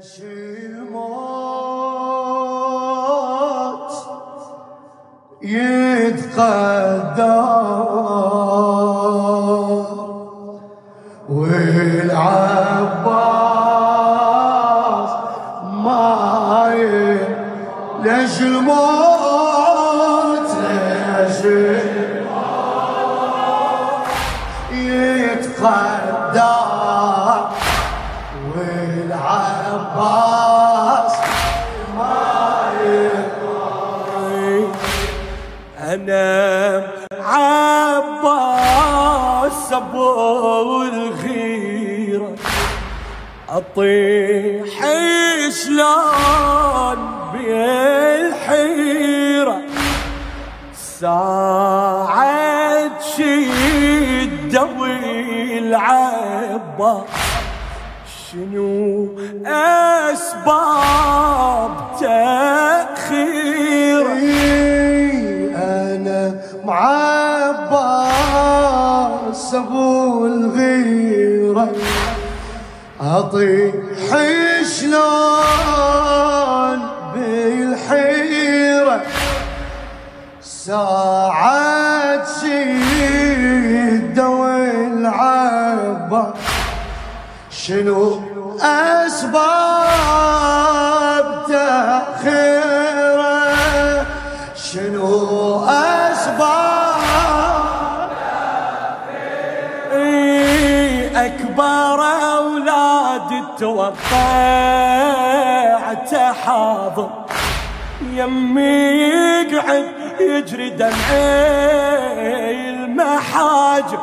الموت يتقدر والعباس ما ليش الموت ليش الموت. يتقدر أنا عباس أبو الغيرة. أطيح شلون بالحيرة. ساعة شدة والعباس شنو أسباب تأخيره؟ أنا معباس ابو الغيره أطيح شلون بالحيرة. ساعات شدة والعبا شنو أسباب أكبر أولاد التوقع تحاضر يمي يقعد يجري دمعي المحاجر.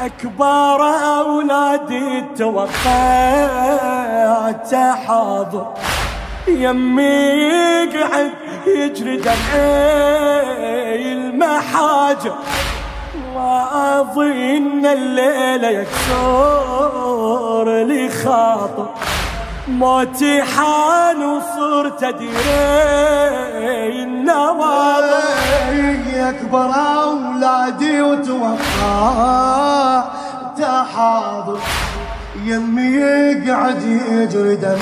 أكبر أولاد التوقع تحاضر يمي يقعد يجري دمعي المحاجر. وأظن الليلة يكسر لي خاطر. موتي حان وصرت أدري النواظر يكبر أولادي وتوقع تحاضر. يمي يقعد يجري دمعي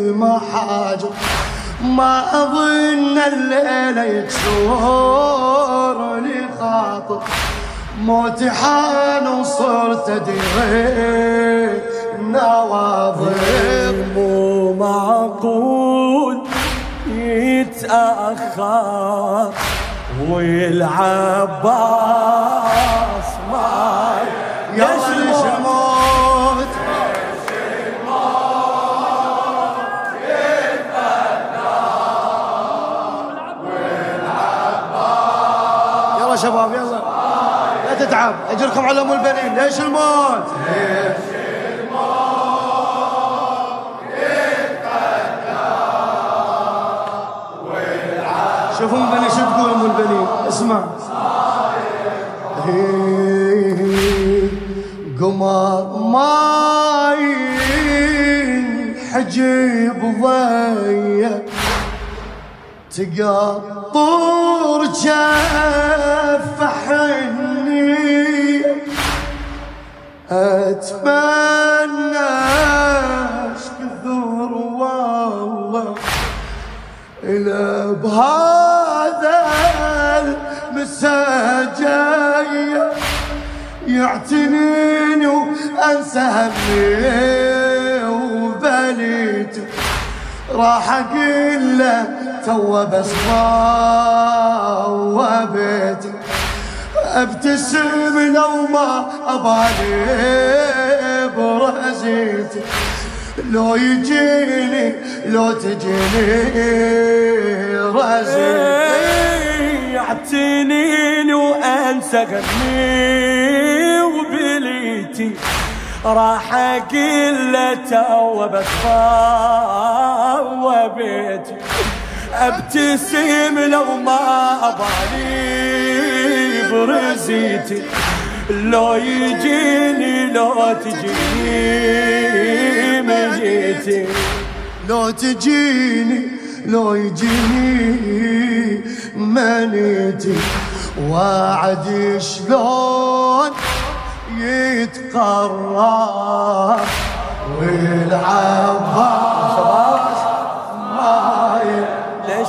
المحاجر. ما أظن الليلة يكسر لي خاطر موتي حان وصرت أدري النواظر مو معقول يتأخر والعباس شباب يلا. لا تتعب. أجركم على أم البنين. ليش الموت؟ شوفوا أم البنين شو تقول أم البنين؟ اسمع. قمر ما ينحجب ضيق تقطر جف أتمنى كثر والله إلى بهذا المساجية يعتنيني وأنسى همي وبليت راح أقول له تو بس وبيت. أبتسم لو ما أبالي برزيتي لو يجيني لو تجيني رزيتي يعتنيني وانسى غني وبليتي. راح أقول له تو أبتسم لو ما أبالي برزيتي لو يجيني لو تجيني مجيتي. لو تجيني لو يجيني منيتي. وعد شلون يتقرب والعباس والعباس مايل ليش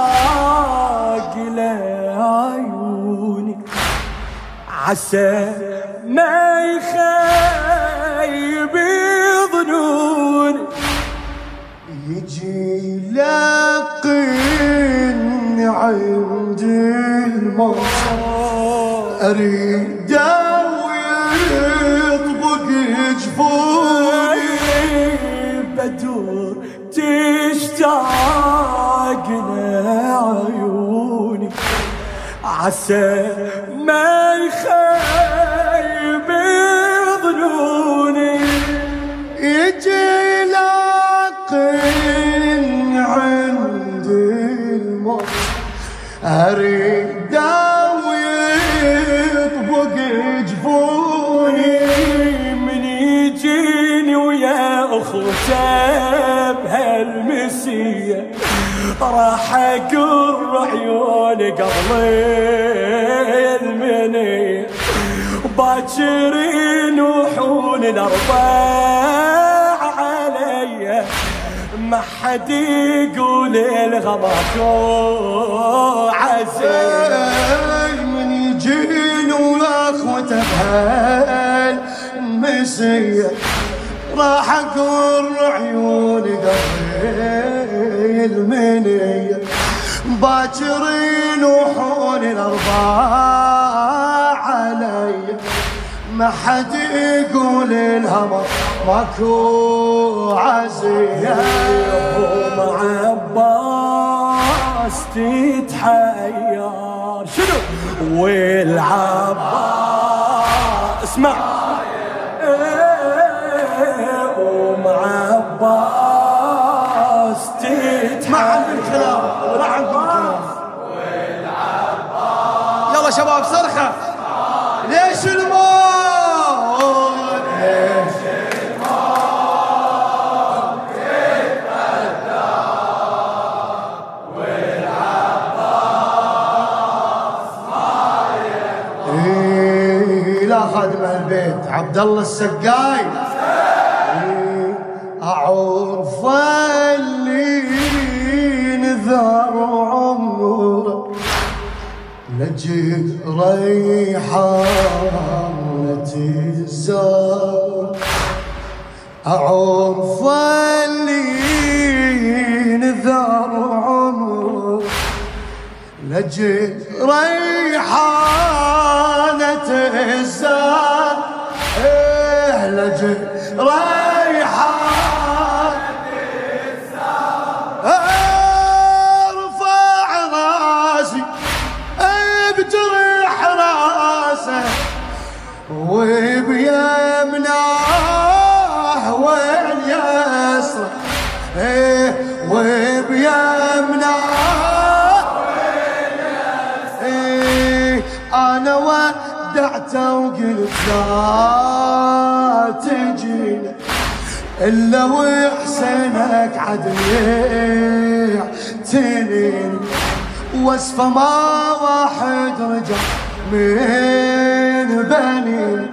تشتاق لعيوني عسى ما يخيب ظنوني يجي لقين عند الموت اريد ويطبق جفوني بدور تشتاق لعيوني عسى ما يخيب ظنوني. اخوته بهالمسيه راح اقر عيون قبل المنيه باكر ينوحون الأربع علي. ما حد يقول الغماكو عزيز. من يجين واخوته بهالمسية. راح اقر عيوني قبل المنية باكر ينوحون الأربع علي. ما حد يقول الهمر ماكو عزيز. مع عباس تتحير. شنو؟ والعباس اسمع ما تتحير الكلام ما عندي الكلام يلا شباب صرخة. ليش الموت؟ ليش إيه، لا خادم البيت عبد الله السقاي. لجي ريحانة الزار أعرف اللي نذر عمره لجي ريحانة وقلت لا تجينا الا واحسنك عدل يعتنيني وصفه ما واحد رجع من بني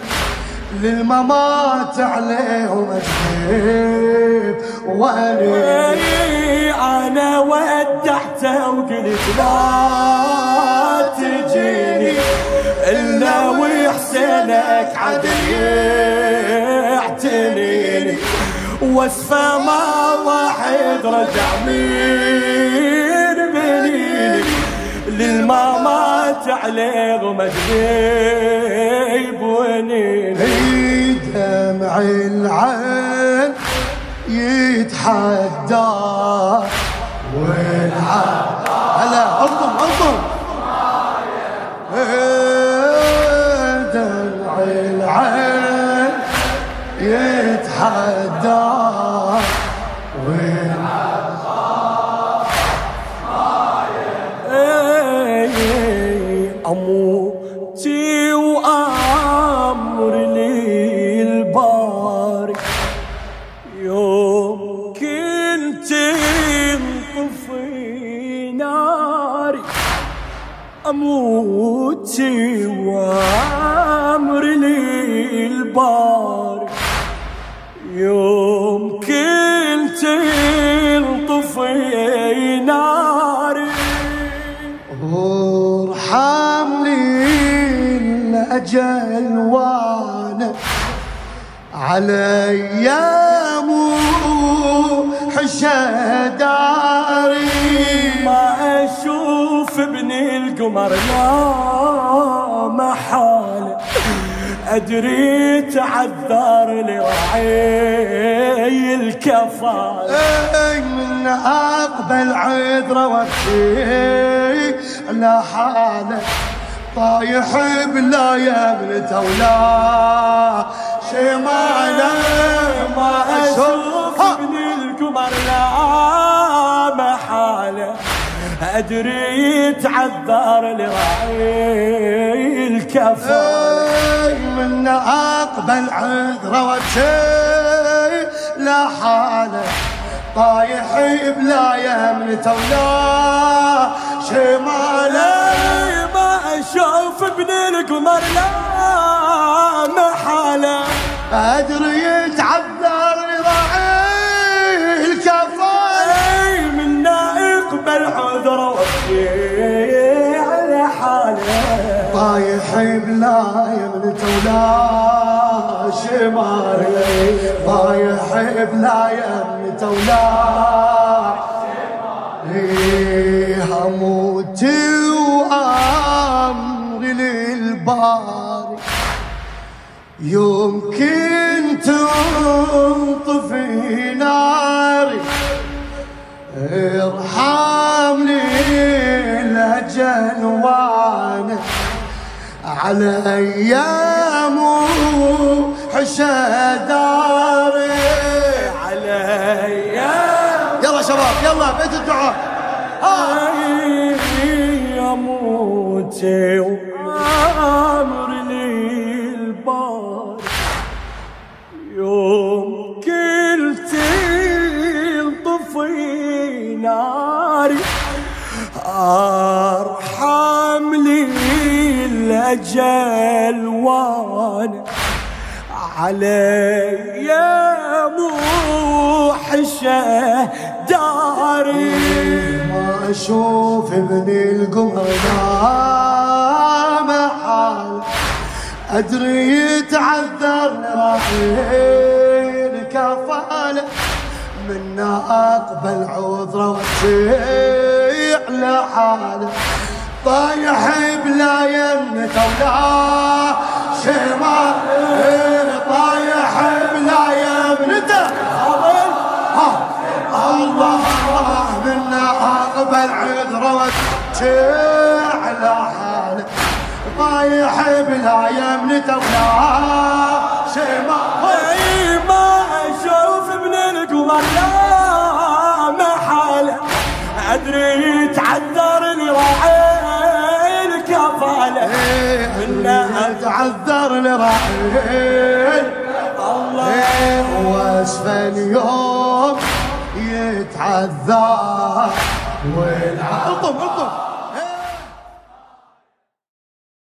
للممات عليهم أجيب واني أنا ودعته وقلت لا تجيني. الا ويحسنك عدل يعتنيني وصفه ما واحد رجع من بنيني. للمامات عليه مجديب ونيني. دمع العين يتحدى. والعين هلا الضم الضم يتحدى أموتي وأمر لي الباري يوم كنت انطفي ناري. أموتي انطفي ناري. وارحم لي الاجل وأنا على أيام حشا داري. ما أشوف ابن القمر لا محاله أدري تعذر لرعي الكفاله إيه من اقبل عذره وابكي على حالة. طايح بلا يملته ولا شماله ما أشوف. ابن القمر لا محالة. أدري تعذر لرعي الكفالة. إيه من اقبل عذره وابكي لا حاله طايح بلا يملته ولا شماله ما أشوف ابن القمر لا محالة. أدري يتعذر طايح بلا يمنته ولا شمالي طايح بلا يمنته ولا إيه أموت وامري للباري يوم كنت انطفي ناري ارحمني الاجل وأنا على أيام حشا داري. علي يلا شباب يلا بيت الدعاء. ها. أموت وامر البار. يوم قلت انطفي ناري. لي الاجل وأنا علي يا موحشه داري. ما أشوف ابن القمر محال أدري يتعذر راحين كفاله. منا اقبل عذره وتشيع لحاله طايح بلا يمنته ولا شمال طايح بلا ها الله منا اقبل عذره وتشيع لحاله طايح بلا يمنته ولا شمال ما أشوف ابن القمر لا محاله أدري لرحيل الله. واسفل يوم يتعذر والعظم الطم